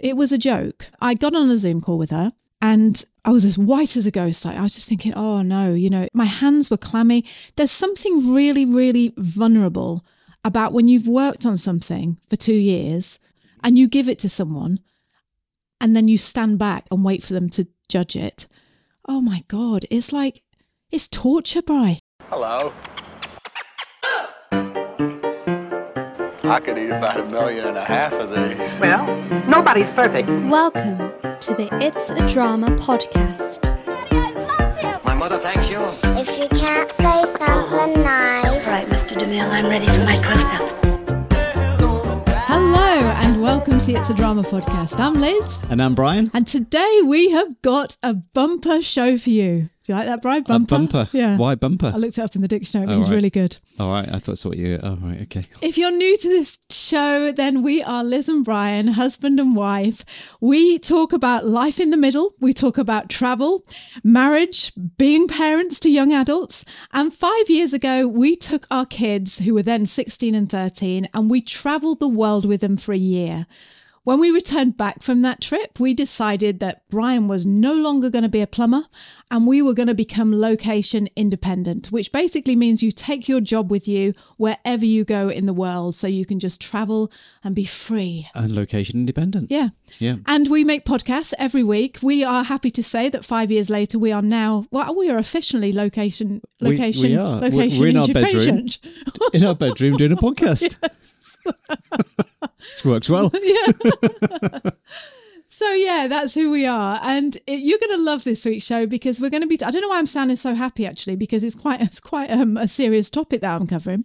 It was a joke. I got on a Zoom call with her and I was as white as a ghost. I was just thinking, oh no, you know, my hands were clammy. There's something really, really vulnerable about when you've worked on something for two years and you give it to someone and then you stand back and wait for them to judge it. Oh my God, it's like, it's torture, Bry. Hello. I could eat about a million and a half of these. Well, nobody's perfect. Welcome to the It's a Drama podcast. My mother thanks you. If you can't say something nice, Right, Mr. DeMille, I'm ready for my close-up. Hello and welcome to the It's a Drama podcast. I'm Liz. And I'm Brian. And today we have got a bumper show for you. You like that, Brian? Bumper? A bumper. Yeah. Why bumper? I looked it up in the dictionary. It Oh, means right. really good. All right. I thought so. What you? Oh, right. Okay. If you're new to this show, then we are Liz and Brian, husband and wife. We talk about life in the middle. We talk about travel, marriage, being parents to young adults. And five years ago, we took our kids, who were then 16 and 13, and we traveled the world with them for a year. When we returned back from that trip, we decided that Brian was no longer going to be a plumber and we were going to become location independent, which basically means you take your job with you wherever you go in the world so you can just travel and be free. And location independent. Yeah. Yeah. And we make podcasts every week. We are happy to say that five years later, we are now, well, we are officially location, We- we location. We're- location we're in our bedroom. In our bedroom doing a podcast. this works well. yeah. So yeah, that's who we are, and it, you're going to love this week's show because we're going to be. I don't know why I'm sounding so happy actually, because it's quite it's quite um, a serious topic that I'm covering.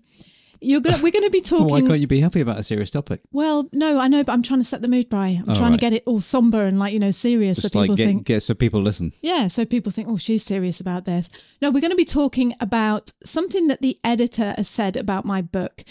You're going. We're going to be talking. Why can't you be happy about a serious topic? Well, no, I know, but I'm trying to set the mood, Bri. I'm Oh, trying right. to get it all somber and like you know serious, Just so people like get, think. get so people listen. Yeah, so people think, oh, she's serious about this. No, we're going to be talking about something that the editor has said about my book.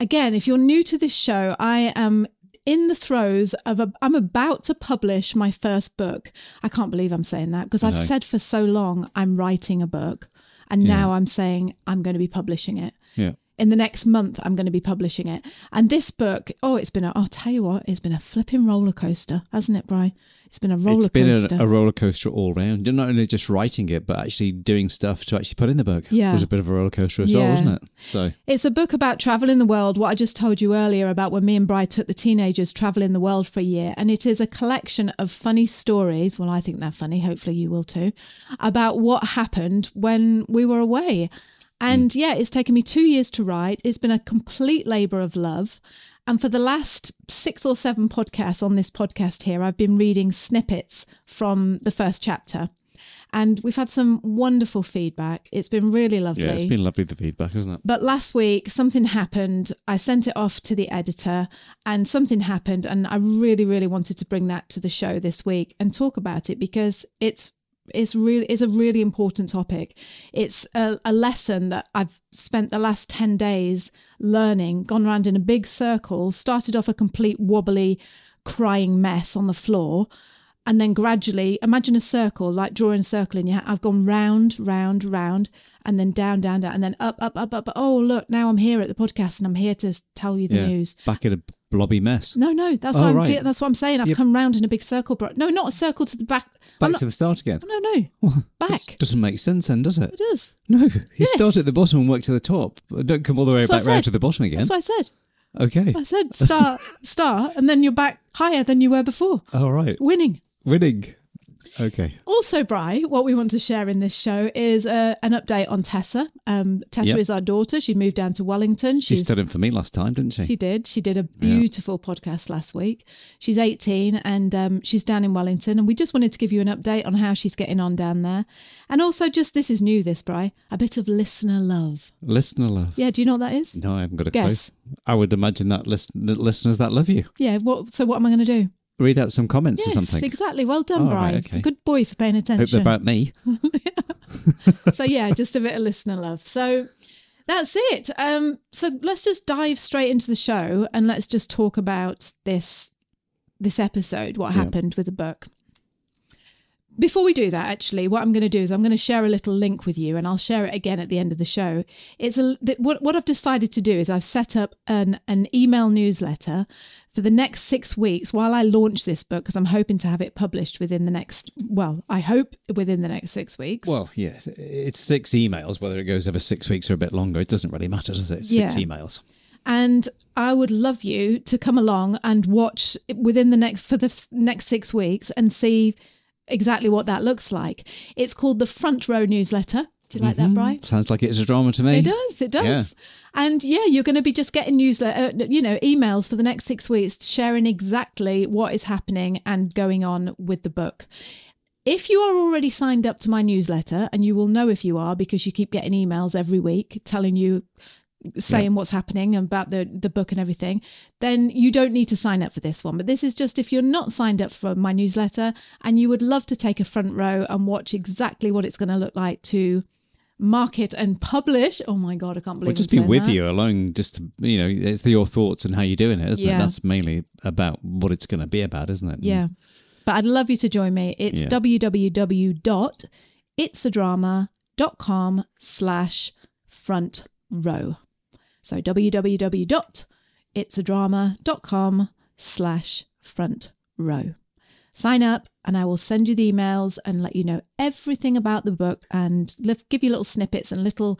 Again, if you're new to this show, I am in the throes of a, I'm about to publish my first book. I can't believe I'm saying that because I've said for so long I'm writing a book, and now I'm saying I'm going to be publishing it Yeah. In the next month i'm going to be publishing it and this book oh it's been a i'll tell you what it's been a flipping roller coaster hasn't it Bry? it's been a roller coaster. It's been a, a roller coaster all round. Not only just writing it, but actually doing stuff to actually put in the book. Yeah. It was a bit of a roller coaster as well, wasn't it? So It's a book about travel in the world, what I just told you earlier about when me and Bry took the teenagers traveling the world for a year. And it is a collection of funny stories. Well, I think they're funny. Hopefully you will too. About what happened when we were away. Mm. And yeah, it's taken me two years to write. It's been a complete labor of love. And for the last six or seven podcasts on this podcast here, I've been reading snippets from the first chapter. And we've had some wonderful feedback. It's been really lovely. yeah, it's been lovely the feedback, hasn't it? But last week, something happened. I sent it off to the editor, and something happened. And I really, really wanted to bring that to the show this week and talk about it because it's it's really is a really important topic. It's a, a lesson that I've spent the last ten days learning. Gone around in a big circle. Started off a complete wobbly, crying mess on the floor. And then gradually, imagine a circle, like drawing a circle in your. I've gone round, round, round, and then down, down, down, and then up, up, up, up. Oh, look, now I'm here at the podcast and I'm here to tell you the yeah. news. Back in a blobby mess. No, no, that's Oh, what I'm. right. That's what I'm saying. I've Yep. come round in a big circle, bro. No, not a circle to the back. Back not, to the start again. no, no, back. Doesn't make sense then, does it? It does. No, you Yes. start at the bottom and work to the top. Uh, don't come all the way That's back round to the bottom again. That's what I said. Okay. I said start, start, and then you're back higher than you were before. All right. Winning. Winning. Okay. Also, Bri, what we want to share in this show is uh, an update on Tessa. Um, Tessa Yep. is our daughter. She moved down to Wellington. She stood in for me last time, didn't she? She did. She did a beautiful podcast last week. She's 18 and um, she's down in Wellington. And we just wanted to give you an update on how she's getting on down there. And also, just this is new, this, Bri, a bit of listener love. Listener love. Yeah, do you know what that is? No, I haven't got a Guess. clue. I would imagine that list- listeners that love you. Yeah, what? so what am I going to do? Read out some comments Yes, or something. exactly. Well done, Oh, Bri. right, okay. Good boy for paying attention. about me. so yeah, just a bit of listener love. So that's it. Um, so let's just dive straight into the show and let's just talk about this this episode, what Yeah. happened with the book. Before we do that, actually, what I'm going to do is I'm going to share a little link with you, and I'll share it again at the end of the show. It's a what what I've decided to do is I've set up an an email newsletter for the next six weeks while I launch this book because I'm hoping to have it published within the next. Well, I hope within the next six weeks. Well, yeah, it's six emails. Whether it goes over six weeks or a bit longer, it doesn't really matter, does it? It's six emails. and I would love you to come along and watch within the next for the f- next six weeks and see exactly what that looks like. It's called the Front Row Newsletter. Do you like that, Brian? Sounds like it's a drama to me. It does. It does. And yeah, you're going to be just getting newsletter, uh, you know, emails for the next six weeks, sharing exactly what is happening and going on with the book. If you are already signed up to my newsletter, and you will know if you are because you keep getting emails every week telling you, saying what's happening about the the book and everything, then you don't need to sign up for this one. But this is just if you're not signed up for my newsletter and you would love to take a front row and watch exactly what it's going to look like to market and publish. Oh my god, I can't believe Well, just I'm be with that. you alone. Just to, you know, it's your thoughts and how you're doing it, isn't Yeah. it? That's mainly about what it's going to be about, isn't it? Yeah. But I'd love you to join me. It's Yeah. www.itsadrama.com slash front row. So www.itsadrama.com slash front row. Sign up and I will send you the emails and let you know everything about the book and give you little snippets and little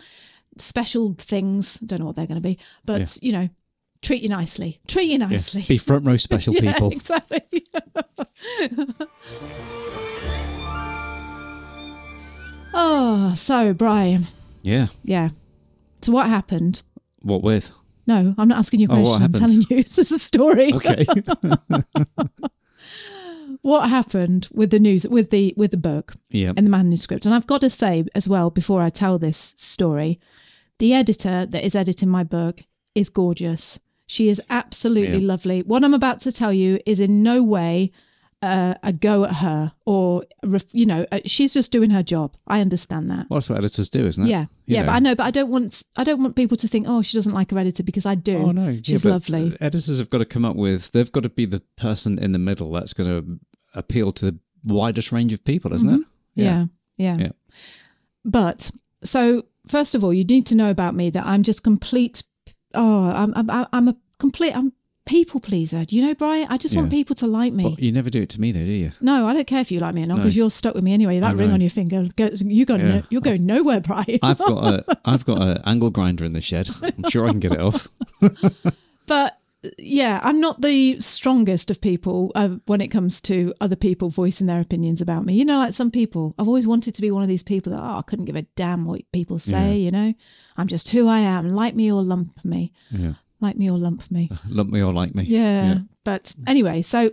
special things. Don't know what they're going to be, but you know, treat you nicely. Treat you Yes. nicely. Be front row special Yeah, people. Exactly. oh, so Brian, Yeah. yeah. So what happened? What with? No, I'm not asking you a Oh, question. I'm telling you. This is a story. Okay. what happened with the news with the with the book yeah. and the manuscript? And I've got to say as well before I tell this story, the editor that is editing my book is gorgeous. She is absolutely lovely. What I'm about to tell you is in no way uh, a go at her or ref- you know uh, she's just doing her job. I understand that. Well, that's what editors do, isn't it? Yeah, You yeah, but. I know, but I don't want I don't want people to think, oh, she doesn't like her editor because I do. Oh no, she's but lovely. Editors have got to come up with. They've got to be the person in the middle that's going to appeal to the widest range of people, isn't it? Mm-hmm. Yeah, yeah. Yeah. But so first of all, you need to know about me that I'm just complete. Oh, I'm I'm I'm a complete. I'm people pleaser. Do you know, Brian? I just want people to like me. Well, you never do it to me, though, do you? no, I don't care if you like me or not No. because you're stuck with me anyway. That ring on your finger, goes, you go, Yeah. no, you're going nowhere, Brian. I've got a, I've got an angle grinder in the shed. I'm sure I can get it off. but yeah, I'm not the strongest of people uh, when it comes to other people voicing their opinions about me. You know, like some people, I've always wanted to be one of these people that, oh, I couldn't give a damn what people say, you know? I'm just who I am. Like me or lump me. Yeah, Like me or lump me. lump me or like me. Yeah. But anyway, so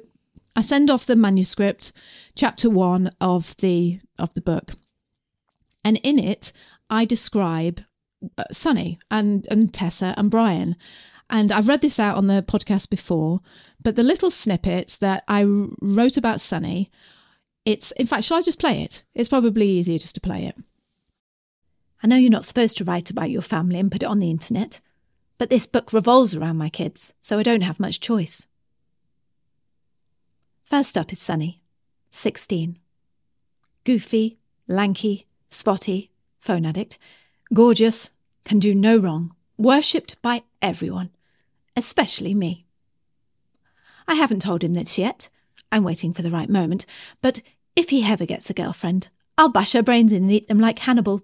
I send off the manuscript, chapter one of the of the book. And in it, I describe uh, Sunny and, and Tessa and Brian. And I've read this out on the podcast before, but the little snippet that I wrote about Sunny, it's, in fact, shall I just play it? It's probably easier just to play it. I know you're not supposed to write about your family and put it on the internet, but this book revolves around my kids, so I don't have much choice. First up is Sunny, 16. Goofy, lanky, spotty, phone addict, gorgeous, can do no wrong, worshipped by everyone, especially me. I haven't told him this yet. I'm waiting for the right moment, but if he ever gets a girlfriend, I'll bash her brains in and eat them like Hannibal.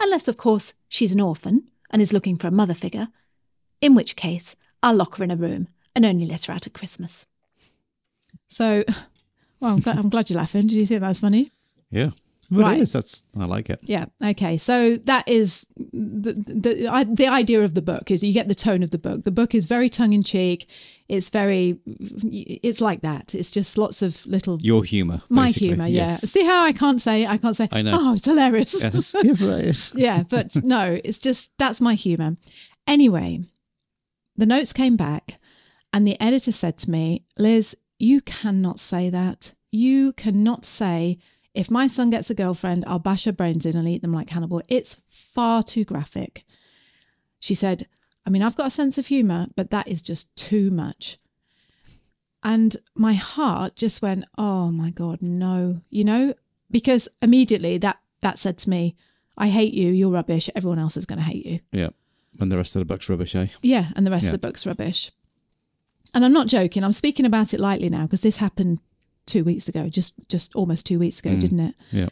Unless, of course, she's an orphan and is looking for a mother figure, in which case I'll lock her in a room and only let her out at Christmas. So, well, I'm glad, I'm glad you're laughing. Did you think that was funny? Yeah. Well, Right. it is. That's I like it. Yeah. Okay. So that is the the I- the idea of the book is you get the tone of the book. The book is very tongue in cheek. It's very it's like that. It's just lots of little Your humour. my basically. humor. Yeah. See how I can't say I can't say. I know. Oh, it's hilarious. Yes. yeah, yeah, but no, it's just that's my humor. Anyway, the notes came back, and the editor said to me, Liz, you cannot say that. You cannot say, if my son gets a girlfriend, I'll bash her brains in and eat them like Hannibal. It's far too graphic. She said, I mean, I've got a sense of humor, but that is just too much. And my heart just went, oh my God, no. You know, because immediately that that said to me, I hate you, you're rubbish, everyone else is going to hate you. Yeah. And the rest of the book's rubbish, eh? Yeah, and the rest Yeah. of the book's rubbish. And I'm not joking. I'm speaking about it lightly now because this happened two weeks ago, just just almost two weeks ago, didn't it? Yeah.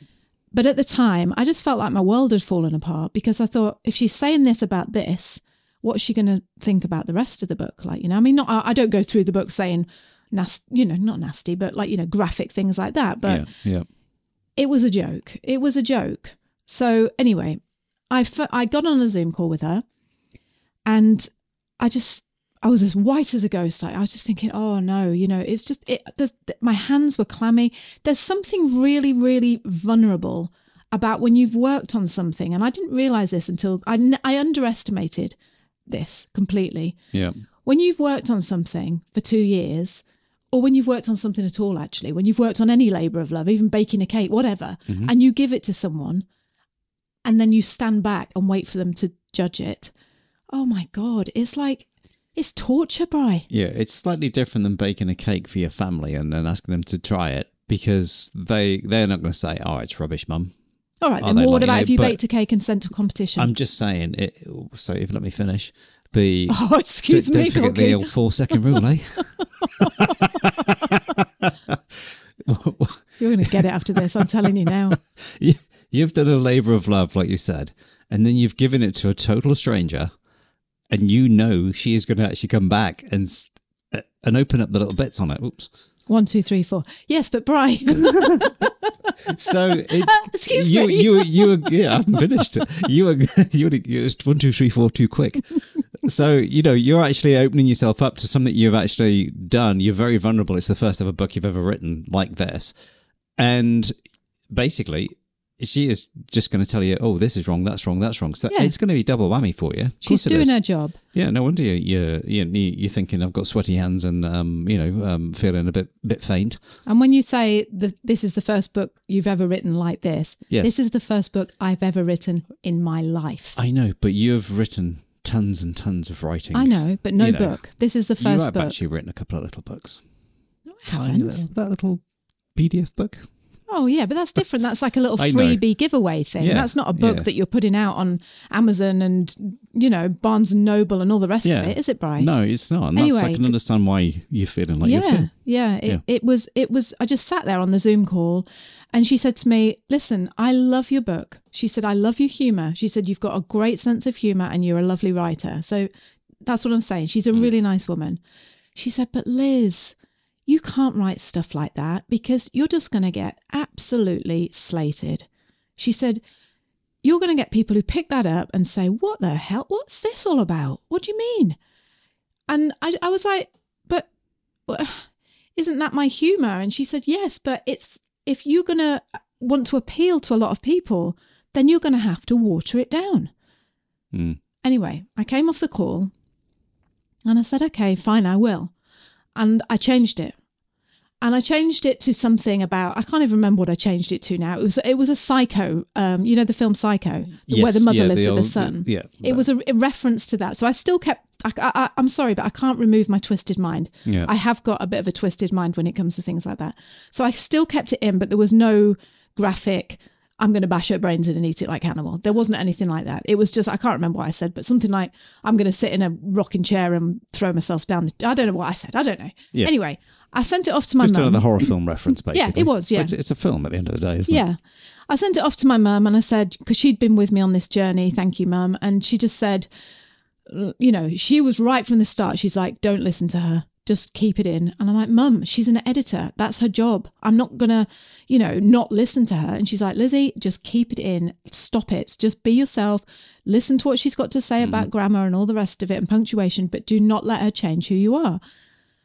But at the time, I just felt like my world had fallen apart because I thought if she's saying this about this, what's she going to think about the rest of the book? Like, you know, I mean, not I I don't go through the book saying nasty, you know, not nasty, but like you know, graphic things like that. But yeah. Yeah. it was a joke. It was a joke. So anyway, I f- I got on a Zoom call with her, and I just I was as white as a ghost. I, I was just thinking, oh no, you know, it's just it. My hands were clammy. There's something really, really vulnerable about when you've worked on something, and I didn't realize this until I, I underestimated this completely Yeah. when you've worked on something for two years, or when you've worked on something at all, actually, when you've worked on any labour of love, even baking a cake, whatever, mm-hmm. and you give it to someone, and then you stand back and wait for them to judge it. Oh my God, it's like, it's torture, Bry. Yeah, it's slightly different than baking a cake for your family and then asking them to try it because they they're not going to say, "Oh, it's rubbish, mum." All right, Are then well, what like, you about know, if you baked a cake and sent to competition? I'm just saying it. So if you let me finish, the oh, excuse don't, me, don't forget the old four second rule, eh? You're going to get it after this, I'm telling you now. You- You've done a labour of love, like you said, and then you've given it to a total stranger, and you know she is going to actually come back and uh, and open up the little bits on it. Oops. One, two, three, four. Yes, but Bry, So it's Excuse you, me. You, you, were yeah, I haven't finished. You were, you were, you just one, two, three, four, too quick. So you know you're actually opening yourself up to something you've actually done. You're very vulnerable. It's the first ever book you've ever written like this, and basically. She is just going to tell you, "Oh, this is wrong. That's wrong. That's wrong." So Yeah. it's going to be double whammy for you. She's doing is. her job. Yeah, no wonder you, you, you, you're thinking I've got sweaty hands and um, you know, um, feeling a bit bit faint. And when you say the, this is the first book you've ever written like this, Yes. this is the first book I've ever written in my life. I know, but you've written tons and tons of writing. I know, but no You know, book. This is the you first have book. I've actually written a couple of little books. No, I Tiny haven't. little- that little PDF book. Oh yeah, but that's different. That's like a little I know. freebie giveaway thing. Yeah, That's not a book yeah. that you're putting out on Amazon and you know Barnes and Noble and all the rest of it, is it, Brian? No, it's not. And that's, I can understand why you're feeling like you're yeah, feeling. yeah. It, Yeah. it was. It was. I just sat there on the Zoom call, and she said to me, "Listen, I love your book." She said, "I love your humor." She said, "You've got a great sense of humor, and you're a lovely writer." So that's what I'm saying. She's a Mm. really nice woman. She said, "But Liz." You can't write stuff like that because you're just going to get absolutely slated. She said, You're going to get people who pick that up and say, What the hell? What's this all about? What do you mean? And I, I was like, But isn't that my humor? And she said, Yes, but it's if you're going to want to appeal to a lot of people, then you're going to have to water it down. Mm. Anyway, I came off the call and I said, Okay, fine, I will. And I changed it. And I changed it to something about I can't even remember what I changed it to now. It was it was a psycho, um, you know the film Psycho, where the mother yeah, lives the with old- the son. yeah, it was a, a reference to that. So I still kept. I, I, I'm sorry, but I can't remove my twisted mind. Yeah. I have got a bit of a twisted mind when it comes to things like that. So I still kept it in, but there was no graphic. I'm going to bash her brains in and eat it like Hannibal. There wasn't anything like that. It was just I can't remember what I said, but something like I'm going to sit in a rocking chair and throw myself down. The, I don't know what I said. I don't know. Yeah. Anyway, I sent it off to my mum. Just another horror film reference, basically. Yeah, it was, yeah. It's, it's a film at the end of the day, isn't it? Yeah. I sent it off to my mum and I said, because she'd been with me on this journey, thank you, mum. And she just said, you know, she was right from the start. She's like, don't listen to her. Just keep it in. And I'm like, mum, she's an editor. That's her job. I'm not going to, you know, not listen to her. And she's like, Lizzie, just keep it in. Stop it. Just be yourself. Listen to what she's got to say about grammar and all the rest of it and punctuation, but do not let her change who you are.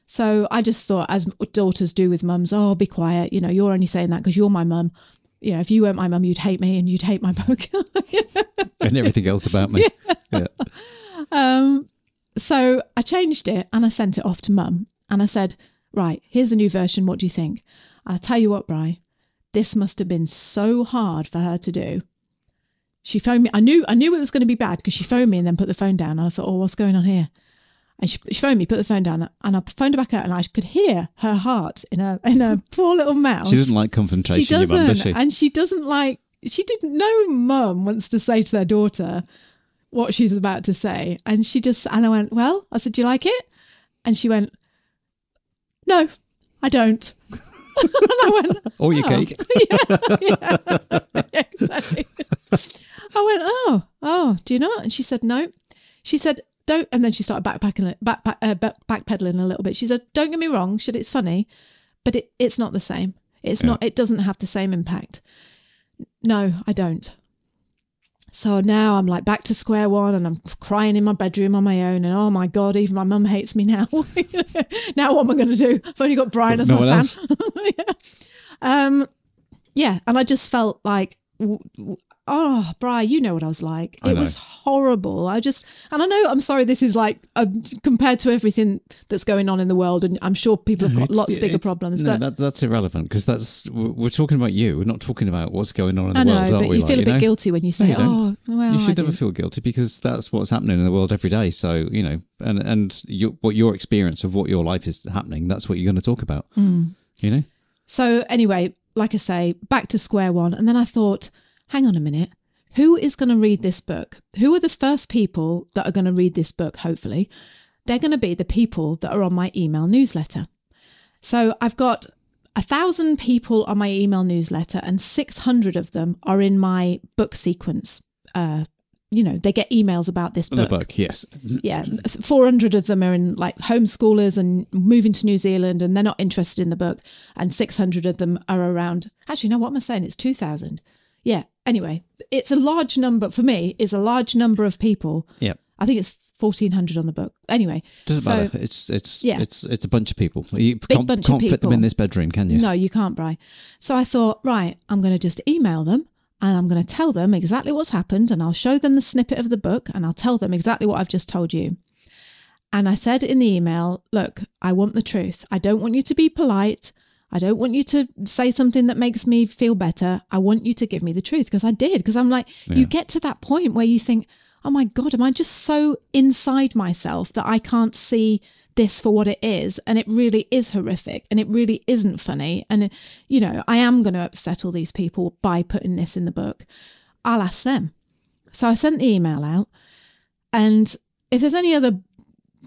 So I just thought, as daughters do with mums, oh, be quiet. You know, you're only saying that because you're my mum. You know, if you weren't my mum, you'd hate me and you'd hate my book. And everything else about me. yeah. um, so I changed it and I sent it off to mum and I said, right, here's a new version. What do you think? And I tell you what, Bri, this must have been so hard for her to do. She phoned me. I knew I knew it was going to be bad because she phoned me and then put the phone down. And I thought, oh, what's going on here? And she, she phoned me, put the phone down, and I phoned her back out, and I could hear her heart in her in her poor little mouth. She doesn't like confrontation, She doesn't, mum, does she? and she doesn't like. She didn't. No mum wants to say to their daughter what she's about to say, and she just. And I went, "Well," I said, "Do you like it?" And she went, "No, I don't." and I went, your "Oh." cake. yeah, yeah, exactly. I went, oh, oh, do you not? And she said, no. She said, don't. And then she started backpacking, back, back, uh, backpedaling a little bit. She said, don't get me wrong. She said, it's funny, but it, it's not the same. It's not, it doesn't have the same impact. No, I don't. So now I'm like back to square one and I'm crying in my bedroom on my own. And oh my God, even my mum hates me now. now what am I going to do? I've only got Brian as No my fan. yeah. Um, yeah. And I just felt like, oh, Brian, you know what I was like. I it know. was horrible. I just, and I know, I'm sorry, this is like uh, compared to everything that's going on in the world. And I'm sure people have got lots bigger problems. No, but that, that's irrelevant because that's we're talking about you. We're not talking about what's going on in the I know, world, but we? you Like, feel a bit know? guilty when you say, you oh, well, you should I never do. feel guilty because that's what's happening in the world every day. So you know, and and you, what your experience of what your life is happening, that's what you're going to talk about. Hmm. You know, So anyway, like I say, back to square one. And then I thought, hang on a minute. Who is going to read this book? Who are the first people that are going to read this book, hopefully? They're going to be the people that are on my email newsletter. So I've got a thousand people on my email newsletter, and 600 of them are in my book sequence. Uh, you know, they get emails about this book. the book yes, yeah, 400 of them are in like homeschoolers and moving to New Zealand and they're not interested in the book. And 600 of them are around, actually, no, what am I saying? It's 2,000. Yeah. Anyway, it's a large number for me, is a large number of people. yeah. I think it's 1,400 on the book. Anyway, Doesn't so- matter. It's it's Yeah. it's it's a bunch of people. You can't, bunch of can't fit them in this bedroom, can you? No, you can't, Bry. So I thought, right, I'm going to just email them and I'm going to tell them exactly what's happened and I'll show them the snippet of the book and I'll tell them exactly what I've just told you. And I said in the email, look, I want the truth. I don't want you to be polite. I don't want you to say something that makes me feel better. I want you to give me the truth because I did. Because I'm like, you get to that point where you think, oh my God, am I just so inside myself that I can't see this for what it is? And it really is horrific and it really isn't funny. And, you know, I am going to upset all these people by putting this in the book. I'll ask them. So I sent the email out. And if there's any other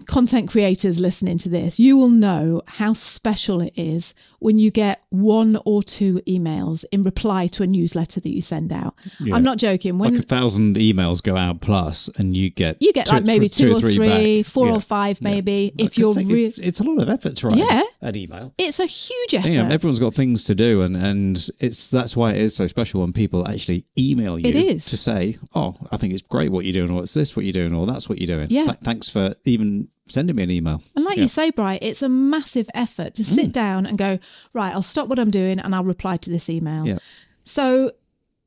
content creators listening to this, you will know how special it is when you get one or two emails in reply to a newsletter that you send out. Yeah. I'm not joking. When like a thousand emails go out plus, and you get you get two- like maybe two two or three, four Yeah. or five, Yeah. maybe. If It's you're like- real, it's, it's a lot of effort to write Yeah. an email. it's a huge effort. You know, everyone's got things to do, and, and it's that's why it is so special when people actually email you It is. to say, "Oh, I think it's great what you're doing," or "It's this what you're doing," or "That's what you're doing." Yeah. Th- thanks for even sending me an email. And like Yeah. you say, Bright, it's a massive effort to Mm. sit down and go, right, I'll stop what I'm doing and I'll reply to this email. Yeah. So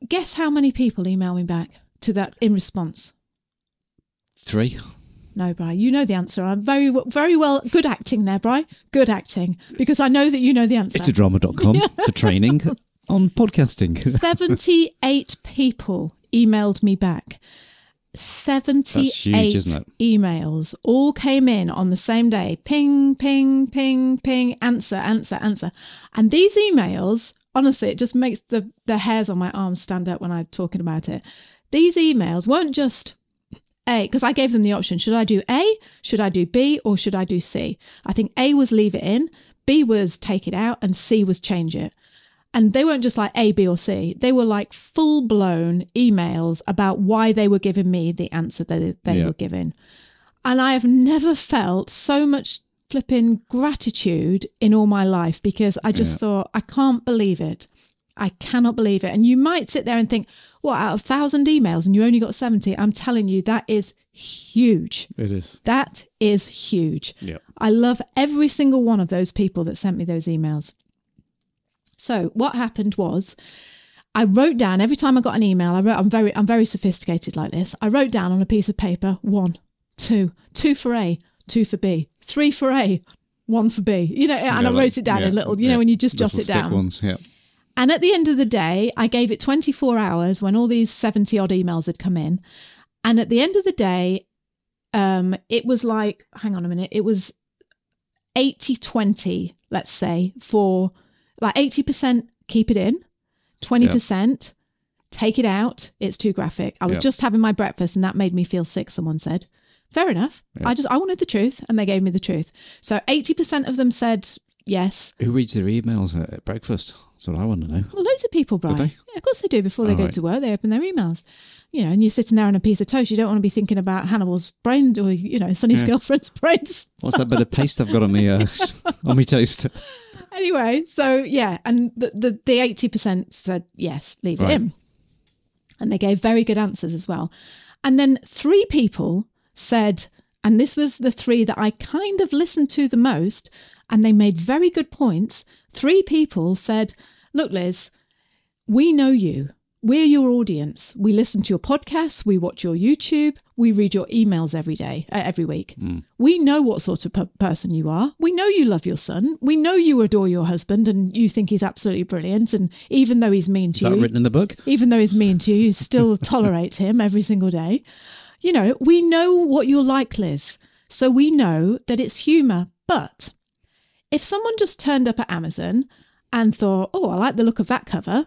guess how many people email me back to that in response? Three. No, Bri, you know the answer. I'm very, very well. Good acting there, Bri. Good acting because I know that you know the answer. It's a drama.com for training on podcasting. 78 people emailed me back. 78 huge, emails all came in on the same day. Ping, ping, ping, ping, answer, answer, answer. And these emails, honestly, it just makes the, the hairs on my arms stand up when I'm talking about it. These emails weren't just A, because I gave them the option should I do A, should I do B, or should I do C? I think A was leave it in, B was take it out, and C was change it. And they weren't just like A, B, or C. They were like full blown emails about why they were giving me the answer that they Yeah. were giving. And I have never felt so much flipping gratitude in all my life because I just Yeah. thought, I can't believe it. I cannot believe it. And you might sit there and think, what, out of 1,000 emails and you only got 70? I'm telling you, that is huge. it is. That is huge. Yep. I love every single one of those people that sent me those emails. So what happened was I wrote down every time I got an email, I wrote I'm very I'm very sophisticated like this. I wrote down on a piece of paper one, two, two for A, two for B, three for A, one for B. You know, and Yeah, I wrote it down yeah, in little, you yeah, know, when you just jot it down. Ones, yeah. And at the end of the day, I gave it 24 hours when all these 70 odd emails had come in. And at the end of the day, um, it was like, hang on a minute, it was 80 20, let's say, for like 80% keep it in, 20% take it out, it's too graphic. I was just having my breakfast and that made me feel sick, someone said. Fair enough. I just, I wanted the truth and they gave me the truth. So 80% of them said yes. Who reads their emails at, at breakfast? That's what I want to know. Well, loads of people, Brian. Yeah, of course they do. Before they Oh, go right. to work, they open their emails. You know, and you're sitting there on a piece of toast. You don't want to be thinking about Hannibal's brain or you know Sonny's girlfriend's brains. What's that bit of paste I've got on me uh, on me toast? anyway, so yeah, and the the the eighty percent said yes, leave it in, and they gave very good answers as well. And then three people said, and this was the three that I kind of listened to the most, and they made very good points. Three people said, "Look, Liz, we know you." We're your audience. We listen to your podcasts, we watch your YouTube, we read your emails every day, uh, every week. We know what sort of per- person you are. We know you love your son. We know you adore your husband and you think he's absolutely brilliant. And even though he's mean Is to that you, written in the book? even though he's mean to you, you still tolerate him every single day. You know, we know what you're like, Liz. So we know that it's humour. But if someone just turned up at Amazon and thought, oh, I like the look of that cover,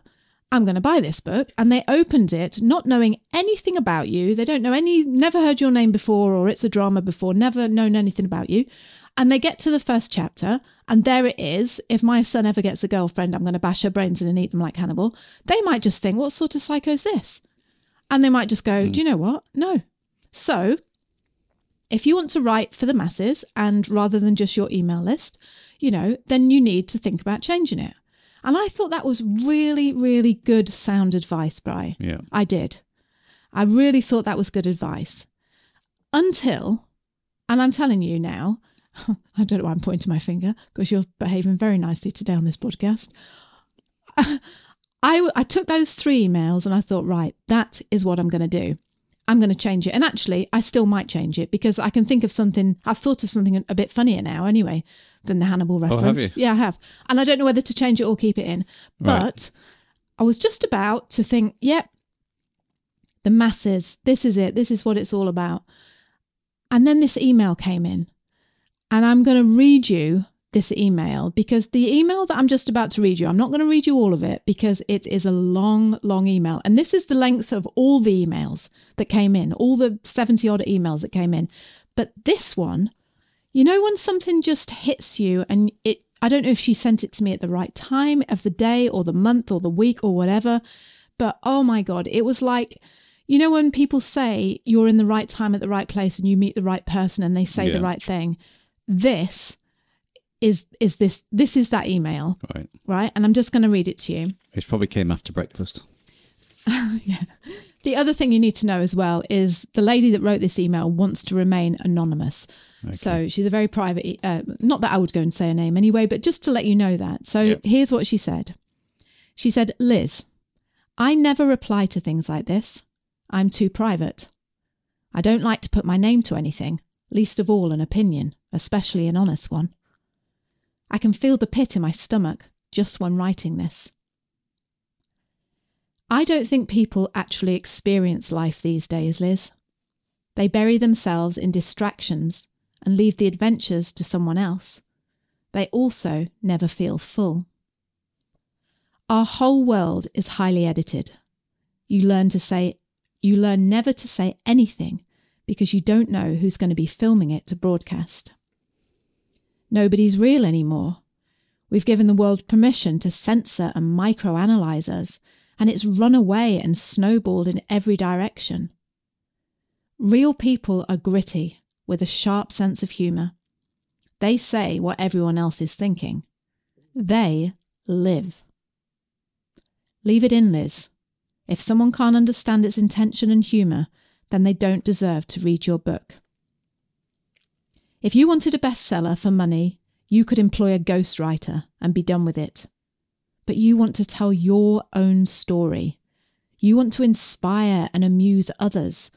I'm going to buy this book, and they opened it not knowing anything about you, they don't know any, never heard your name before, or it's a drama before, never known anything about you. And they get to the first chapter, and there it is. If my son ever gets a girlfriend, I'm going to bash her brains in and eat them like Hannibal. They might just think, what sort of psycho is this? And they might just go, hmm. do you know what? No. So, if you want to write for the masses and rather than just your email list, you know, then you need to think about changing it. And I thought that was really, really good sound advice, Bri. Yeah. I did. I really thought that was good advice. Until, and I'm telling you now, I don't know why I'm pointing my finger because you're behaving very nicely today on this podcast. I, I took those three emails and I thought, right, that is what I'm going to do. I'm going to change it. And actually, I still might change it because I can think of something, I've thought of something a bit funnier now anyway than the Hannibal reference. Oh, have you? Yeah, I have. And I don't know whether to change it or keep it in. Right. But I was just about to think, yep, the masses, this is it. This is what it's all about. And then this email came in. And I'm going to read you this email because the email that I'm just about to read you, I'm not going to read you all of it because it is a long, long email. And this is the length of all the emails that came in, all the 70 odd emails that came in. But this one, you know, when something just hits you and it, I don't know if she sent it to me at the right time of the day or the month or the week or whatever, but oh my God, it was like, you know, when people say you're in the right time at the right place and you meet the right person and they say Yeah. the right thing, this is is this this is that email. Right. right? And i'm just going to read it to you. It probably came after breakfast. Yeah. The other thing you need to know as well is the lady that wrote this email wants to remain anonymous. So she's a very private uh, not that i would go and say her name anyway but just to let you know that. So Yep. here's what she said. She said liz i never reply to things like this. I'm too private. I don't like to put my name to anything least of all an opinion especially an honest one i can feel the pit in my stomach just when writing this I don't think people actually experience life these days, Liz. They bury themselves in distractions and leave the adventures to someone else. They also never feel full. Our whole world is highly edited. You learn to say you learn never to say anything because you don't know who's going to be filming it to broadcast. Nobody's real anymore. We've given the world permission to censor and microanalyze us, and it's run away and snowballed in every direction. Real people are gritty with a sharp sense of humour. They say what everyone else is thinking. They live. Leave it in, Liz. If someone can't understand its intention and humour, then they don't deserve to read your book. If you wanted a bestseller for money, you could employ a ghostwriter and be done with it. But you want to tell your own story. You want to inspire and amuse others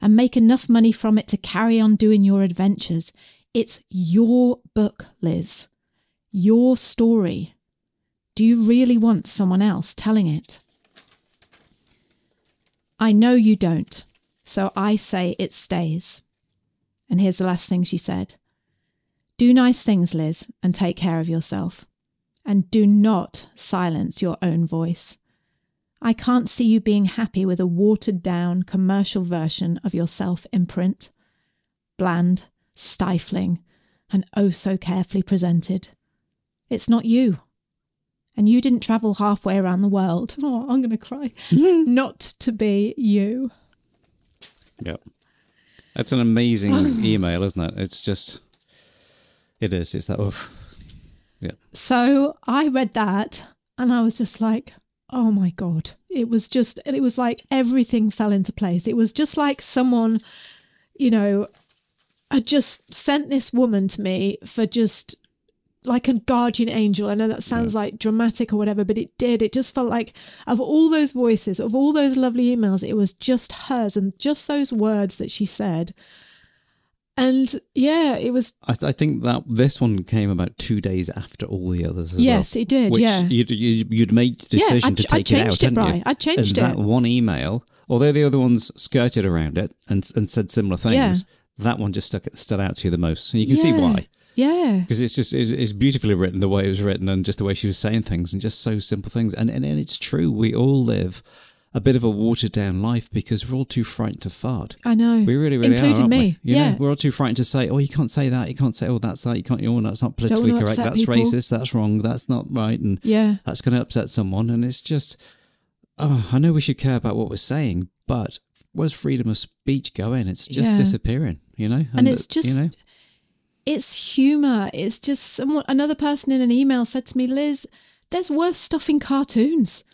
and make enough money from it to carry on doing your adventures. It's your book, Liz. Your story. Do you really want someone else telling it? I know you don't, so I say it stays. And here's the last thing she said Do nice things, Liz, and take care of yourself. And do not silence your own voice. I can't see you being happy with a watered down commercial version of your self imprint. Bland, stifling, and oh so carefully presented. It's not you. And you didn't travel halfway around the world. Oh, I'm going to cry. not to be you. Yep. That's an amazing email, isn't it? It's just, it is. It's that, oh, yeah. So I read that and I was just like, oh my God. It was just, and it was like everything fell into place. It was just like someone, you know, had just sent this woman to me for just like a guardian angel. I know that sounds like dramatic or whatever, but it did. It just felt like of all those voices, of all those lovely emails, it was just hers and just those words that she said. And yeah, it was I, I think that this one came about two days after all the others. As Yes, well, it did, Which yeah. you'd, you'd, made the Yeah, decision I'd- to take it out, changed it, hadn't you? I'd changed and that it. one email, although the other ones skirted around it and and said similar things, Yeah. that one just stuck stood out to you the most. And you can see why. Yeah. Because it's just it's, it's beautifully written the way it was written and just the way she was saying things and just so simple things. And, and and it's true. We all live a bit of a watered down life because we're all too frightened to fart. I know. We really, really Including are, aren't me. we? You know, yeah. we're all too frightened to say, "Oh, you can't say that. You can't say, oh, that's that. You can't. Oh, that's not politically correct. That's people." racist. That's wrong. That's not right." And Yeah. that's going to upset someone. And it's just, oh, I know we should care about what we're saying, but where's freedom of speech going? It's just Yeah. disappearing. You know, and it's uh, just you know, it's humor it's just someone another person in an email said to me liz there's worse stuff in cartoons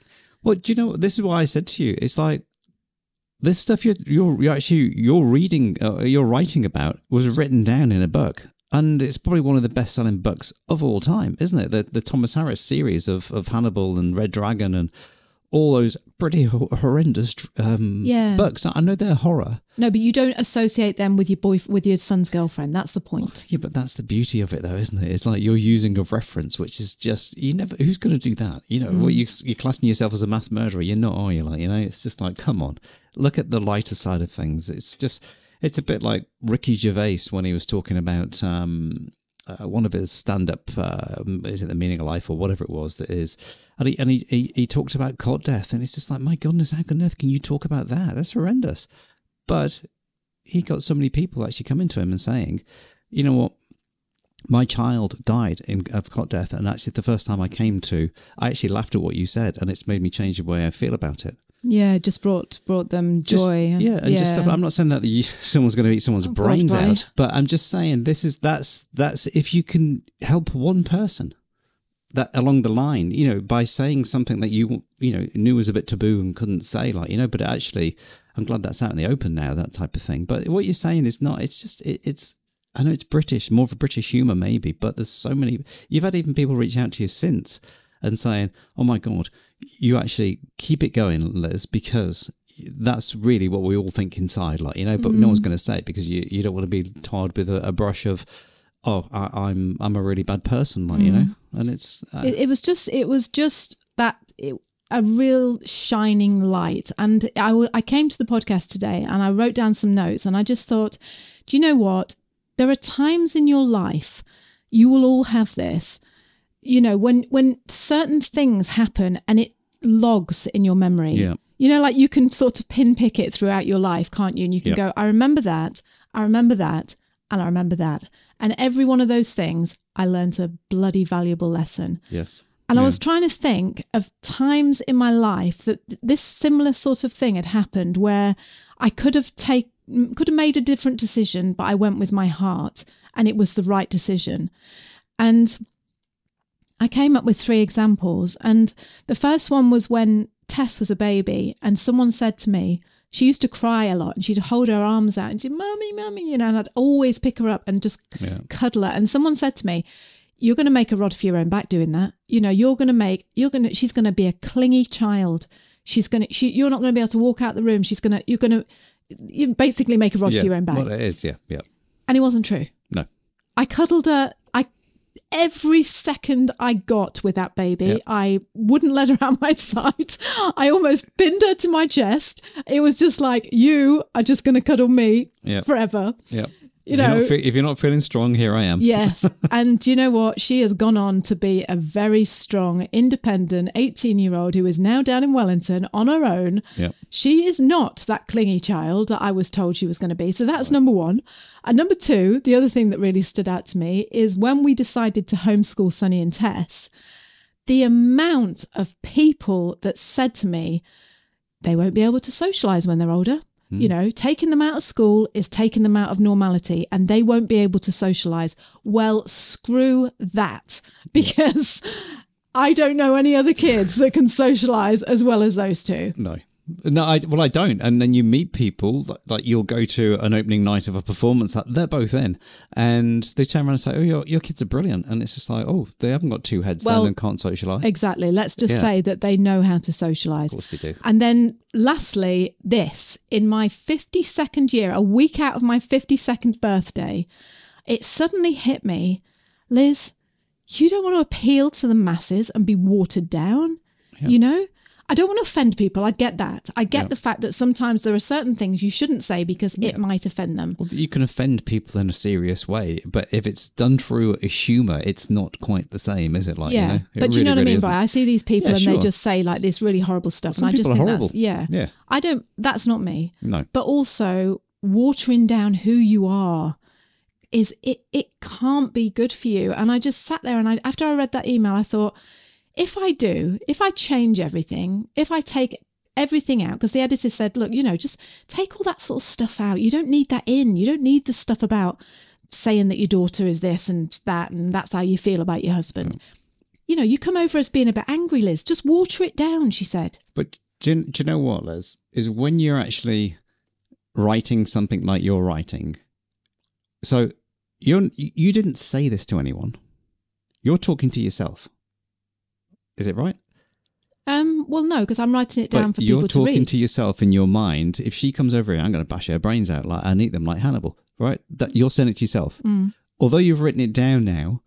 Well, do you know? This is why I said to you. It's like this stuff you're you're, you're actually you're reading, uh, you're writing about was written down in a book, and it's probably one of the best selling books of all time, isn't it? The the Thomas Harris series of of Hannibal and Red Dragon and all those pretty horrendous um, Yeah. books. I know they're horror. no but you don't associate them with your boy with your son's girlfriend that's the point Yeah, but that's the beauty of it, though, isn't it? It's like you're using a reference, which is just you never. Who's going to do that? You know, what you you're classing yourself as a mass murderer. You're not, are you? Like, you know, it's just like, come on, look at the lighter side of things. It's just, it's a bit like Ricky Gervais when he was talking about um, uh, one of his stand-up, uh, is it the meaning of life or whatever it was that is, and he and he, he he talked about cot death, and it's just like, my goodness, how on earth can you talk about that? That's horrendous. But he got so many people actually coming to him and saying, you know what, my child died in, of cot death, and actually the first time I came to, I actually laughed at what you said, and it's made me change the way I feel about it. Yeah it just brought brought them Just, joy and- yeah, and just stuff. I'm not saying that the, someone's going to eat someone's Oh, brains right. out, but I'm just saying this is that's that's if you can help one person that along the line, you know, by saying something that you you know knew was a bit taboo and couldn't say, like you know, but actually, I'm glad that's out in the open now, that type of thing. But what you're saying is not. It's just it, it's. I know it's British, more of a British humour maybe, but there's so many. You've had even people reach out to you since and saying, "Oh my god, you actually keep it going, Liz, because that's really what we all think inside, like you know. But no one's going to say it because you you don't want to be tarred with a, a brush of, oh, I, I'm I'm a really bad person, like you know. And it's uh, it, it was just it was just that it, a real shining light and I, w- I came to the podcast today and i wrote down some notes and i just thought do you know what there are times in your life you will all have this you know when when certain things happen and it logs in your memory Yeah. you know like you can sort of pin pick it throughout your life can't you and you can Yeah. go i remember that i remember that and i remember that and every one of those things i learned a bloody valuable lesson yes. and I was trying to think of times in my life that this similar sort of thing had happened where I could have take could have made a different decision, but I went with my heart and it was the right decision. And I came up with three examples. And the first one was when Tess was a baby and someone said to me, she used to cry a lot and she'd hold her arms out and she'd, Mummy, Mummy, you know, and I'd always pick her up and just Yeah. cuddle her. And someone said to me, You're going to make a rod for your own back doing that. You know, you're going to make, you're going to, she's going to be a clingy child. She's going to, she, you're not going to be able to walk out the room. She's going to, you're going to, you basically make a rod yeah. for your own back. Well, it is. Yeah. Yeah. and it wasn't true. No. I cuddled her. Every second I got with that baby, Yeah. I wouldn't let her out my sight. I almost pinned her to my chest. It was just like you are just going to cuddle me Yeah. forever. Yeah. You if, you're know, not fe- if you're not feeling strong, here I am. Yes. and do you know what? She has gone on to be a very strong, independent 18 year old who is now down in Wellington on her own. Yep. She is not that clingy child that I was told she was going to be. So that's number one. And number two, the other thing that really stood out to me is when we decided to homeschool Sonny and Tess, the amount of people that said to me, they won't be able to socialize when they're older. Hmm. You know, taking them out of school is taking them out of normality and they won't be able to socialize. Well, screw that because I don't know any other kids that can socialize as well as those two. No. No, I, well, I don't. And then you meet people, like, like you'll go to an opening night of a performance that they're both in, and they turn around and say, Oh, your, your kids are brilliant. And it's just like, Oh, they haven't got two heads Well, then and can't socialise. Exactly. Let's just Yeah. say that they know how to socialize. Of course they do. And then lastly, this in my 52nd year, a week out of my 52nd birthday, it suddenly hit me Liz, you don't want to appeal to the masses and be watered down. You know? I don't want to offend people. I get that. I get Yeah. the fact that sometimes there are certain things you shouldn't say because it might offend them. Well, you can offend people in a serious way, but if it's done through a humour, it's not quite the same, is it? Like, yeah, you know, but do you know what I mean, isn't. I see these people Yeah, and they just say like this really horrible stuff, Some and I just think are that's yeah, Yeah. I don't. That's not me. No. But also watering down who you are is it. It can't be good for you. And I just sat there and I after I read that email, I thought, if I do, if I change everything, if I take everything out because the editor said look you know just take all that sort of stuff out you don't need that in you don't need the stuff about saying that your daughter is this and that and that's how you feel about your husband mm. you know you come over as being a bit angry liz just water it down she said But do you, do you know what, Liz? Is when you're actually writing something like you're writing. So you're you didn't say this to anyone. You're talking to yourself. Is it right? um well no because i'm writing it down But for you're talking to yourself in your mind. If she comes over here, I'm going to bash her brains out like and eat them like Hannibal. Right? That you're saying it to yourself. Mm. Although you've written it down now,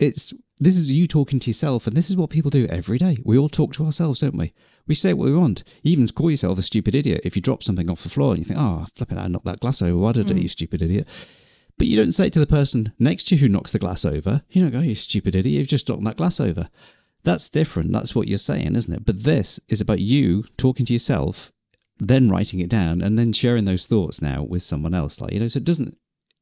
it's this is you talking to yourself, and this is what people do every day. We all talk to ourselves, don't we? We say what we want. You even call yourself a stupid idiot if you drop something off the floor and you think, "Oh, flip it! I knocked that glass over. Why did I, Mm. you stupid idiot?" But you don't say it to the person next to you who knocks the glass over. You don't go, "You stupid idiot! You've just knocked that glass over." That's different. That's what you're saying, isn't it? But this is about you talking to yourself, then writing it down, and then sharing those thoughts now with someone else. Like you know, so it doesn't.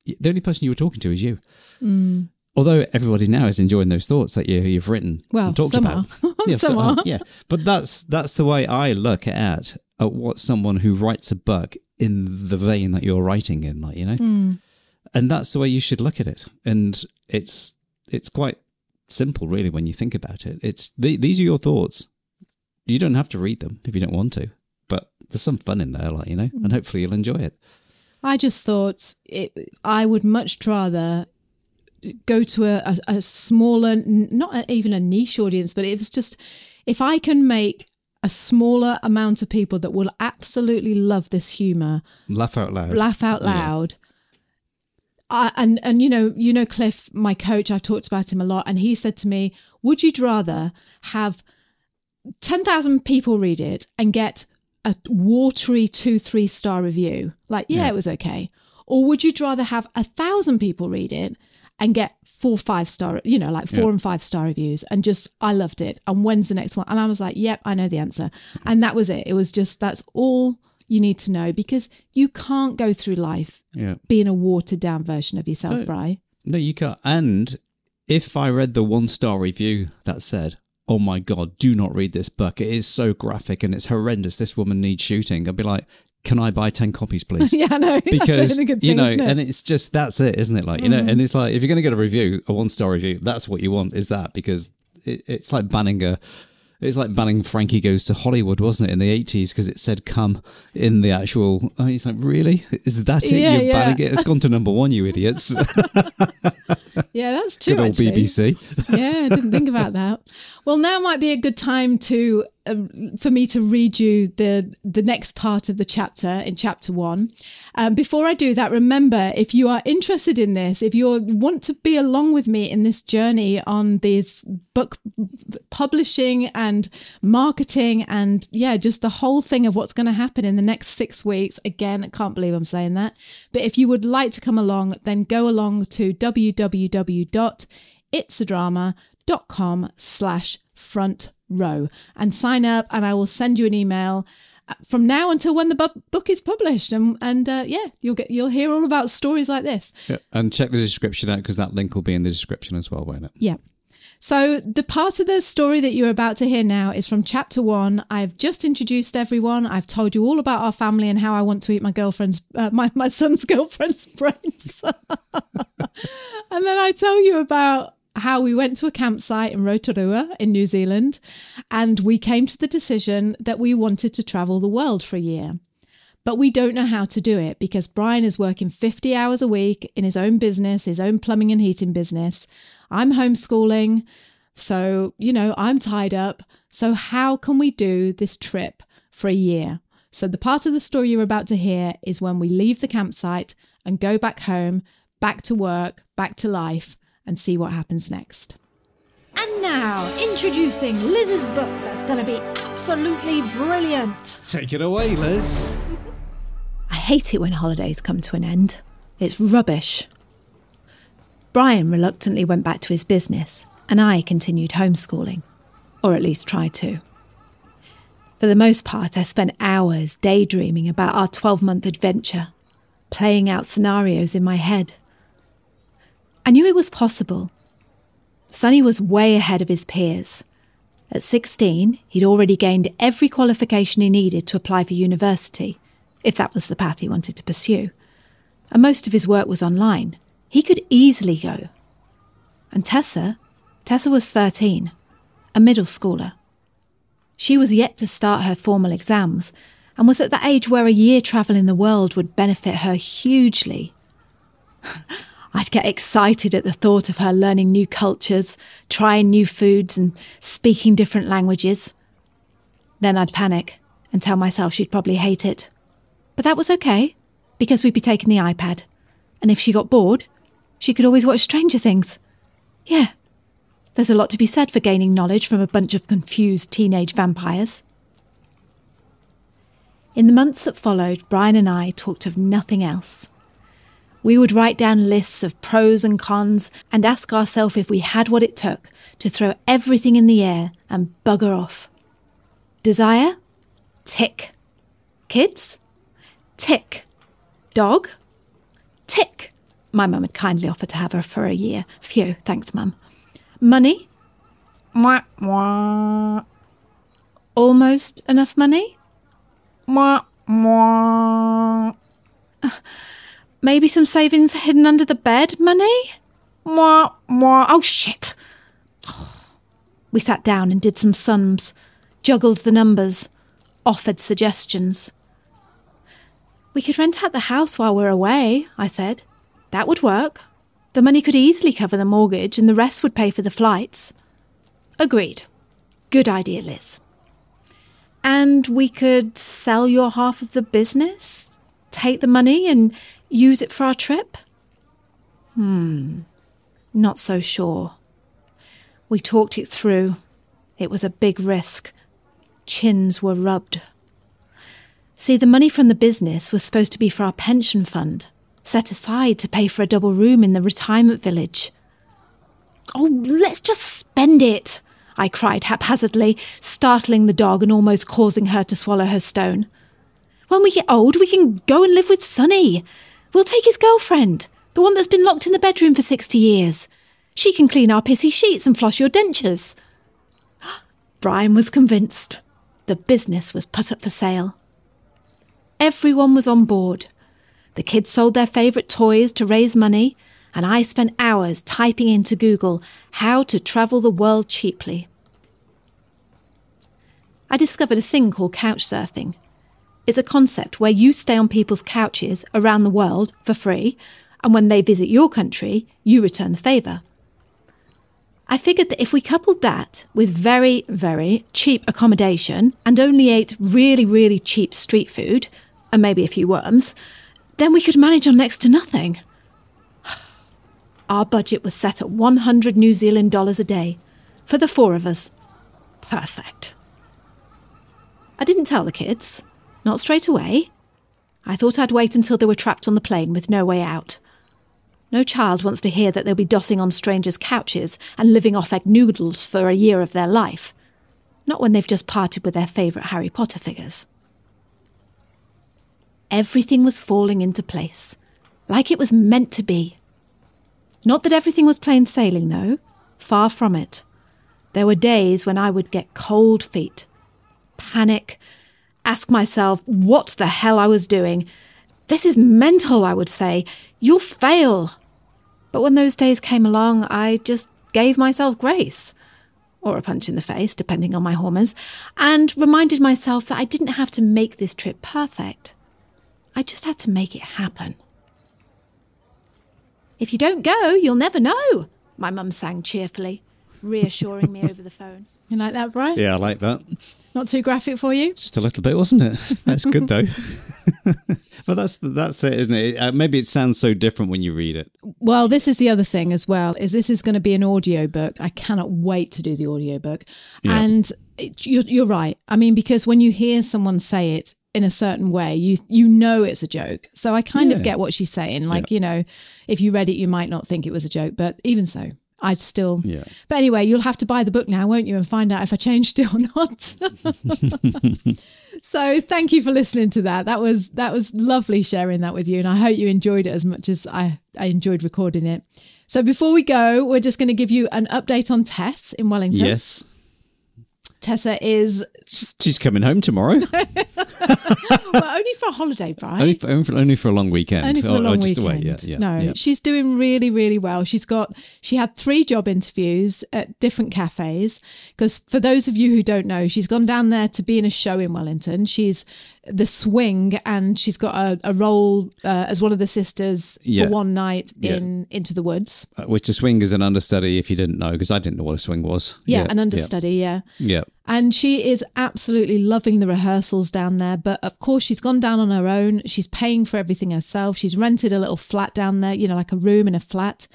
The only person you were talking to is you. Mm. Although everybody now is enjoying those thoughts that you, you've written Well, and talked some about. are. yeah, Some so- are. yeah, but that's that's the way I look at at what someone who writes a book in the vein that you're writing in, like you know, Mm. and that's the way you should look at it. And it's it's quite simple, really, when you think about it. It's the, these are your thoughts. You don't have to read them if you don't want to, but there's some fun in there, like you know, and hmm. hopefully you'll enjoy it. I just thought it, I would much rather go to a, a, a smaller, not a, even a niche audience, but it was just if I can make a smaller amount of people that will absolutely love this humor, Laugh out loud. laugh out Yeah. I, and and you know you know Cliff, my coach, I've talked about him a lot, and he said to me, "Would you rather have ten thousand people read it and get a watery two three star review, like yeah, Yeah. it was okay, or would you rather have a thousand people read it and get four five star, you know, like four Yeah. and five star reviews, and just I loved it, and when's the next one? And I was like, yep, I know the answer, and that was it. It was just that's all you need to know because you can't go through life Yeah. being a watered down version of yourself, No. Bri. No, you can't. And if I read the one star review that said, "Oh my god, do not read this book. It is so graphic and it's horrendous. This woman needs shooting," I'd be like, "Can I buy ten copies, please?" yeah, no, know. Because good you know, it? and it's just that's it, isn't it? Like you know, mm-hmm. and it's like if you're going to get a review, a one star review, that's what you want is that because it, it's like banning a. It's like banning Frankie Goes to Hollywood, wasn't it, in the 80s because it said come in the actual. Oh, it's like, really? Is that it? Yeah, You're yeah. banning it? It's gone to number one, you idiots. yeah, that's true. Good old actually. BBC. yeah, I didn't think about that. Well, now might be a good time to um, for me to read you the the next part of the chapter in chapter one. Um, before I do that, remember if you are interested in this, if you want to be along with me in this journey on this book publishing and marketing and yeah, just the whole thing of what's going to happen in the next six weeks. Again, I can't believe I'm saying that, but if you would like to come along, then go along to www.itsadrama.com slash front row. And sign up and I will send you an email uh, from now until when the bu- book is published. And and uh, yeah you'll get you'll hear all about stories like this. Yeah, and check the description out because that link will be in the description as well, won't it? yeah. So the part of the story that you're about to hear now is from chapter one. I've just introduced everyone. I've told you all about our family and how i want to eat my girlfriend's uh, my, my son's girlfriend's brains. And then i tell you about how we went to a campsite in Rotorua in New Zealand and we came to the decision that we wanted to travel the world for a year. But we don't know how to do it because Brian is working 50 hours a week in his own business, his own plumbing and heating business. I'm homeschooling. So, you know, I'm tied up. So, how can we do this trip for a year? So, the part of the story you're about to hear is when we leave the campsite and go back home, back to work, back to life, and see what happens next. And now, introducing Liz's book that's going to be absolutely brilliant. Take it away, Liz. I hate it when holidays come to an end. It's rubbish. Brian reluctantly went back to his business, and I continued homeschooling, or at least tried to. For the most part, I spent hours daydreaming about our 12 month adventure, playing out scenarios in my head. I knew it was possible. Sonny was way ahead of his peers. At 16, he'd already gained every qualification he needed to apply for university, if that was the path he wanted to pursue. And most of his work was online. He could easily go. And Tessa, Tessa was 13, a middle schooler. She was yet to start her formal exams and was at the age where a year travel in the world would benefit her hugely. I'd get excited at the thought of her learning new cultures, trying new foods, and speaking different languages. Then I'd panic and tell myself she'd probably hate it. But that was okay, because we'd be taking the iPad. And if she got bored, she could always watch Stranger Things. Yeah, there's a lot to be said for gaining knowledge from a bunch of confused teenage vampires. In the months that followed, Brian and I talked of nothing else. We would write down lists of pros and cons and ask ourselves if we had what it took to throw everything in the air and bugger off. Desire? Tick. Kids? Tick. Dog? Tick. My mum had kindly offered to have her for a year. Phew, thanks, mum. Money? Mwah, mwah. Almost enough money? Mwah, mwah. Maybe some savings hidden under the bed money? Mwah, mwah. Oh, shit. We sat down and did some sums, juggled the numbers, offered suggestions. We could rent out the house while we're away, I said. That would work. The money could easily cover the mortgage, and the rest would pay for the flights. Agreed. Good idea, Liz. And we could sell your half of the business, take the money, and use it for our trip? Hmm, not so sure. We talked it through. It was a big risk. Chins were rubbed. See, the money from the business was supposed to be for our pension fund, set aside to pay for a double room in the retirement village. Oh, let's just spend it, I cried haphazardly, startling the dog and almost causing her to swallow her stone. When we get old, we can go and live with Sonny. We'll take his girlfriend, the one that's been locked in the bedroom for 60 years. She can clean our pissy sheets and floss your dentures. Brian was convinced. The business was put up for sale. Everyone was on board. The kids sold their favourite toys to raise money, and I spent hours typing into Google how to travel the world cheaply. I discovered a thing called couch surfing. It's a concept where you stay on people's couches around the world for free, and when they visit your country, you return the favour. I figured that if we coupled that with very, very cheap accommodation and only ate really, really cheap street food and maybe a few worms, then we could manage on next to nothing. Our budget was set at 100 New Zealand dollars a day for the four of us. Perfect. I didn't tell the kids, not straight away. I thought I'd wait until they were trapped on the plane with no way out. No child wants to hear that they'll be dossing on strangers' couches and living off egg noodles for a year of their life. Not when they've just parted with their favourite Harry Potter figures. Everything was falling into place, like it was meant to be. Not that everything was plain sailing, though. Far from it. There were days when I would get cold feet, panic, ask myself what the hell I was doing. This is mental, I would say. You'll fail. But when those days came along, I just gave myself grace, or a punch in the face, depending on my hormones, and reminded myself that I didn't have to make this trip perfect. I just had to make it happen. If you don't go, you'll never know, my mum sang cheerfully, reassuring me over the phone. You like that, Brian? Yeah, I like that. Not too graphic for you? Just a little bit, wasn't it? That's good though. but that's that's it, isn't it? Uh, maybe it sounds so different when you read it. Well, this is the other thing as well. Is this is going to be an audio book? I cannot wait to do the audio book. Yeah. And it, you're, you're right. I mean, because when you hear someone say it in a certain way, you you know it's a joke. So I kind of get what she's saying. Like you know, if you read it, you might not think it was a joke, but even so. I'd still, Yeah. but anyway, you'll have to buy the book now, won't you, and find out if I changed it or not. so, thank you for listening to that. That was that was lovely sharing that with you, and I hope you enjoyed it as much as I I enjoyed recording it. So, before we go, we're just going to give you an update on Tess in Wellington. Yes. Tessa is She's coming home tomorrow. well, only for a holiday, Brian. only, for, only, for, only for a long weekend. Only for Or- a long oh, just weekend. away. Yeah, yeah. no, yeah. she's doing really, really well. She's got she had three job interviews at different cafes. Because for those of you who don't know, she's gone down there to be in a show in Wellington. She's the swing, and she's got a, a role uh, as one of the sisters Yeah. for one night Yeah. in Into the Woods. Uh, Which a swing is an understudy, if you didn't know, because I didn't know what a swing was. Yeah, an understudy. Yeah. Yeah. And she is absolutely loving the rehearsals down there. But of course, she's gone down on her own. She's paying for everything herself. She's rented a little flat down there, you know, like a room in a flat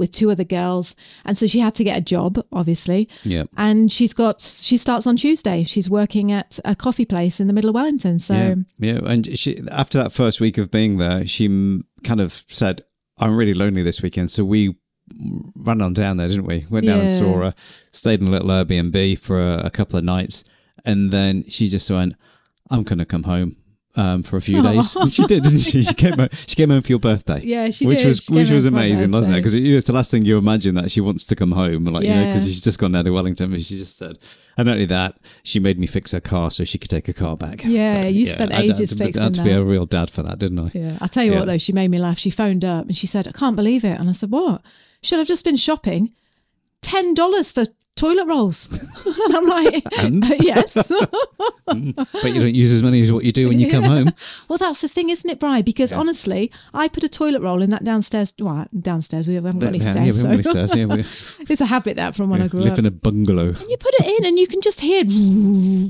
with two other girls. And so she had to get a job, obviously. Yeah. And she's got, she starts on Tuesday. She's working at a coffee place in the middle of Wellington. So, yeah, yeah. And she after that first week of being there, she kind of said, "I'm really lonely this weekend." So we ran on down there, didn't we? Went down and saw her, stayed in a little Airbnb for a, a couple of nights, and then she just went, "I'm going to come home." Um, for a few days, And she did, didn't she? She came home. She came home for your birthday. Yeah, she which did. was She which was amazing, wasn't it? Because you know, it's the last thing you imagine that she wants to come home, like you know, because Yeah. she's just gone down to Wellington. But she just said, and not only that, she made me fix her car so she could take her car back. Yeah, you spent I had ages to- fixing I had to be that. a real dad for that, didn't I? yeah. I tell you Yeah. what, though, she made me laugh. She phoned up and she said, I can't believe it. And I said, What? Should I've just been shopping? $10 for toilet rolls. and I'm like, And? Yes. Mm. But you don't use as many as what you do when you come home. Well, that's the thing, isn't it, Bri? Because honestly, I put a toilet roll in that downstairs. Well, downstairs. We haven't got any Yeah, stairs. yeah, we haven't so got any stairs, yeah, we- it's a habit that from when I grew live up. Live in a bungalow. And you put it in, and you can just hear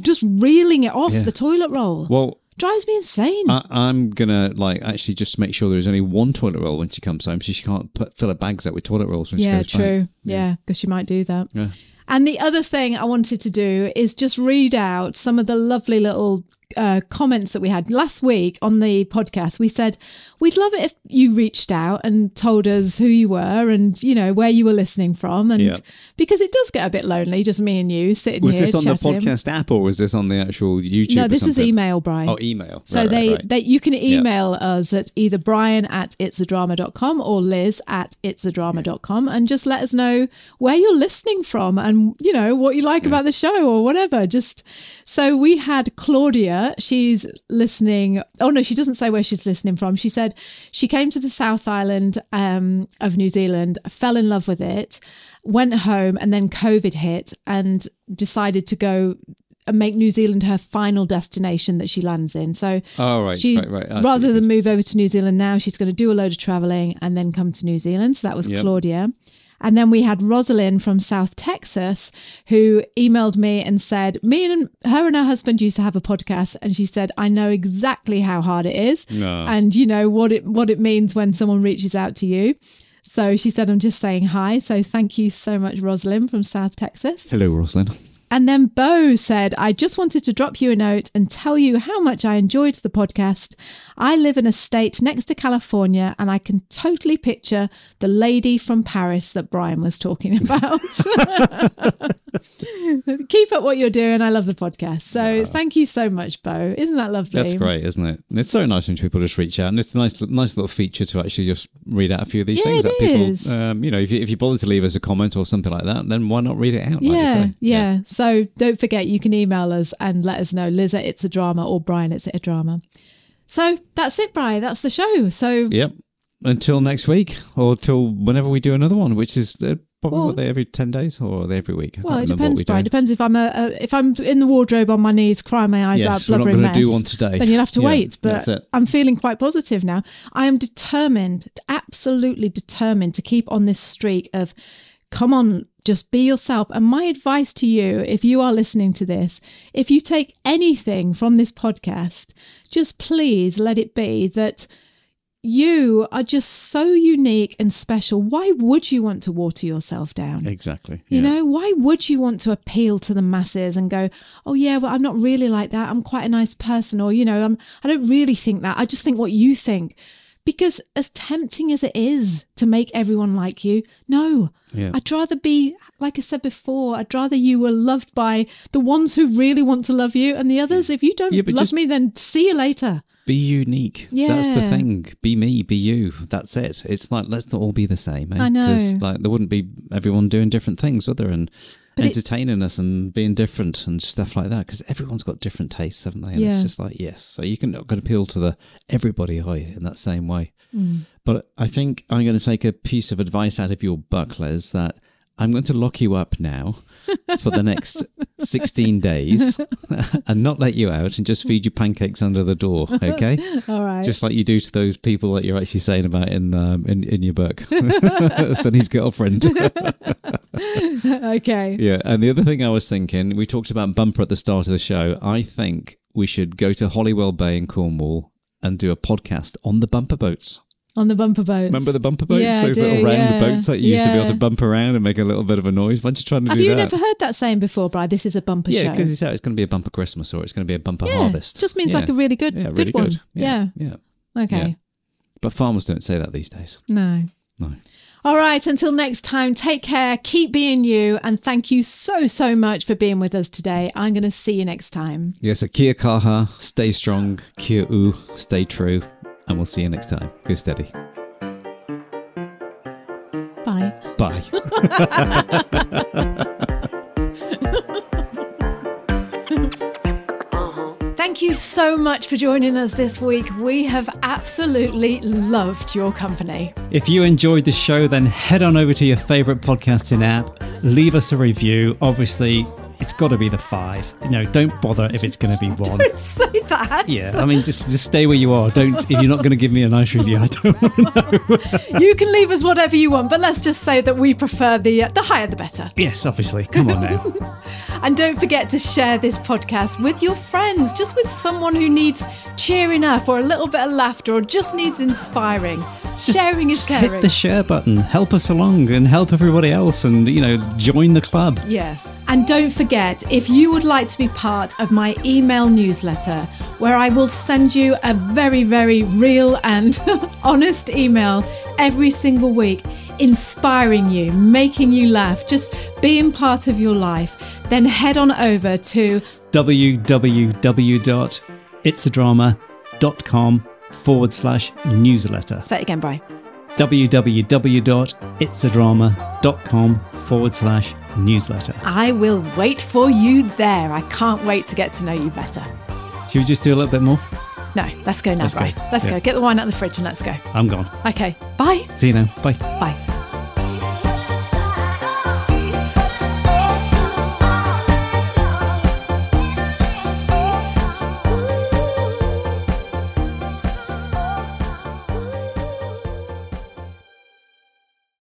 just reeling it off Yeah. the toilet roll. Well, Drives me insane. I, I'm gonna like actually just make sure there's only one toilet roll when she comes home, so she can't put, fill her bags out with toilet rolls when she yeah, goes true. back. Yeah, because she might do that. Yeah. And the other thing I wanted to do is just read out some of the lovely little uh, comments that we had last week on the podcast. We said we'd love it if you reached out and told us who you were and you know where you were listening from, and Yeah. because it does get a bit lonely, just me and you sitting Was here. this on the podcast app or was this on the actual YouTube? No, this is email, Brian. Oh, email. So Right, right, they, right. they you can email us at either brian at it'sadrama.com or liz at it'sadrama.com and just let us know where you're listening from and you know what you like about the show or whatever just so we had claudia she's listening oh no she doesn't say where she's listening from she said she came to the south island um, of new zealand fell in love with it went home and then covid hit and decided to go and make New Zealand her final destination that she lands in. So Oh, right, she, right, right. Rather than move over to New Zealand now, she's going to do a load of traveling and then come to New Zealand. So that was Yep. Claudia. And then we had Rosalind from South Texas who emailed me and said, Me and her and her husband used to have a podcast. And she said, I know exactly how hard it is. No. And you know what it what it means when someone reaches out to you. So she said, I'm just saying hi. So thank you so much, Rosalind from South Texas. Hello, Rosalind. And then Bo said, I just wanted to drop you a note and tell you how much I enjoyed the podcast. I live in a state next to California and I can totally picture the lady from Paris that Brian was talking about. Keep up what you're doing. I love the podcast. So thank you so much, Bo. Isn't that lovely? That's great, isn't it? And it's so nice when people just reach out, and it's a nice, nice little feature to actually just read out a few of these Yeah, things it that people, um, you know, if you, if you bother to leave us a comment or something like that, then why not read it out? like you Yeah, yeah, So don't forget, you can email us and let us know, Liz at It's a Drama or Brian It's a Drama. So that's it, Brian. That's the show. So Yep. Until next week, or till whenever we do another one, which is uh, probably Well- what they every ten days, or are they every week? I Well, it depends, we Brian. do. Depends if I'm a, if I'm in the wardrobe on my knees, crying my eyes Yes, out, we're not blubbering gonna do one today. Then you'll have to Yeah, wait. But. I'm feeling quite positive now. I am determined, absolutely determined, to keep on this streak of, come on, just be yourself. And my advice to you, if you are listening to this, if you take anything from this podcast, just please let it be that you are just so unique and special. Why would you want to water yourself down? Exactly. You know, why would you want to appeal to the masses and go, "Oh yeah, well I'm not really like that. I'm quite a nice person," or you know, I'm I don't really think that. I just think what you think. Because as tempting as it is to make everyone like you, no. Yeah. I'd rather be like I said before, I'd rather you were loved by the ones who really want to love you and the others if you don't Yeah, love me then see you later. Be unique. Yeah. That's the thing. Be me. Be you. That's it. It's like let's not all be the same. Eh? I know. Because like there wouldn't be everyone doing different things, would there? And But it- entertaining us and being different and stuff like that. Because everyone's got different tastes, haven't they? And it's just like yes. So you can, can appeal to the everybody are you, in that same way. Mm. But I think I'm going to take a piece of advice out of your book, Les, that I'm going to lock you up now for the next 16 days and not let you out and just feed you pancakes under the door, okay? All right. Just like you do to those people that you're actually saying about in um, in, in your book, Sonny's girlfriend. okay. yeah, and the other thing I was thinking, we talked about bumper at the start of the show. I think we should go to Holywell Bay in Cornwall and do a podcast on the bumper boats. On the bumper boats. Remember the bumper boats? Yeah, Those do, little round yeah. boats that you used to be able to bump around and make a little bit of a noise. Why don't you try and Have do you that? never heard that saying before, Brian? This is a bumper yeah, show. because it's. Oh, it's going to be a bumper Christmas or it's going to be a bumper harvest. just means like a really good, yeah, good really one. good. Yeah. yeah. Okay. But farmers don't say that these days. No. No. All right. Until next time, take care, keep being you, and thank you so, so much for being with us today. I'm going to see you next time. Yes, a kia kaha, stay strong, kia u, stay true, and we'll see you next time. Go steady. Bye. Bye. Uh-huh. Thank you so much for joining us this week. We have absolutely loved your company. If you enjoyed the show, then head on over to your favourite podcasting app, leave us a review. Obviously, it's got to be the five. You know, don't bother if it's going to be one. Don't say that. Yeah, I mean, just just stay where you are. Don't if you're not going to give me a nice review. I don't want to know. you can leave us whatever you want, but let's just say that we prefer the uh, the higher the better. Yes, obviously. Come on now. And don't forget to share this podcast with your friends, just with someone who needs cheering up or a little bit of laughter or just needs inspiring. Sharing is Just caring. hit the share button. Help us along and help everybody else, and you know, join the club. Yes. And don't forget, if you would like to be part of my email newsletter, where I will send you a very, very real and honest email every single week, inspiring you, making you laugh, just being part of your life, then head on over to www.itsadrama.com forward slash newsletter. say it again, Brian. www.itsadrama.com forward slash newsletter. I will wait for you there. I can't wait to get to know you better. Should we just do a little bit more? No, let's go now, Let's go. Let's Yeah. go. Get the wine out of the fridge and let's go. I'm gone. Okay. Bye. See you now. Bye. Bye.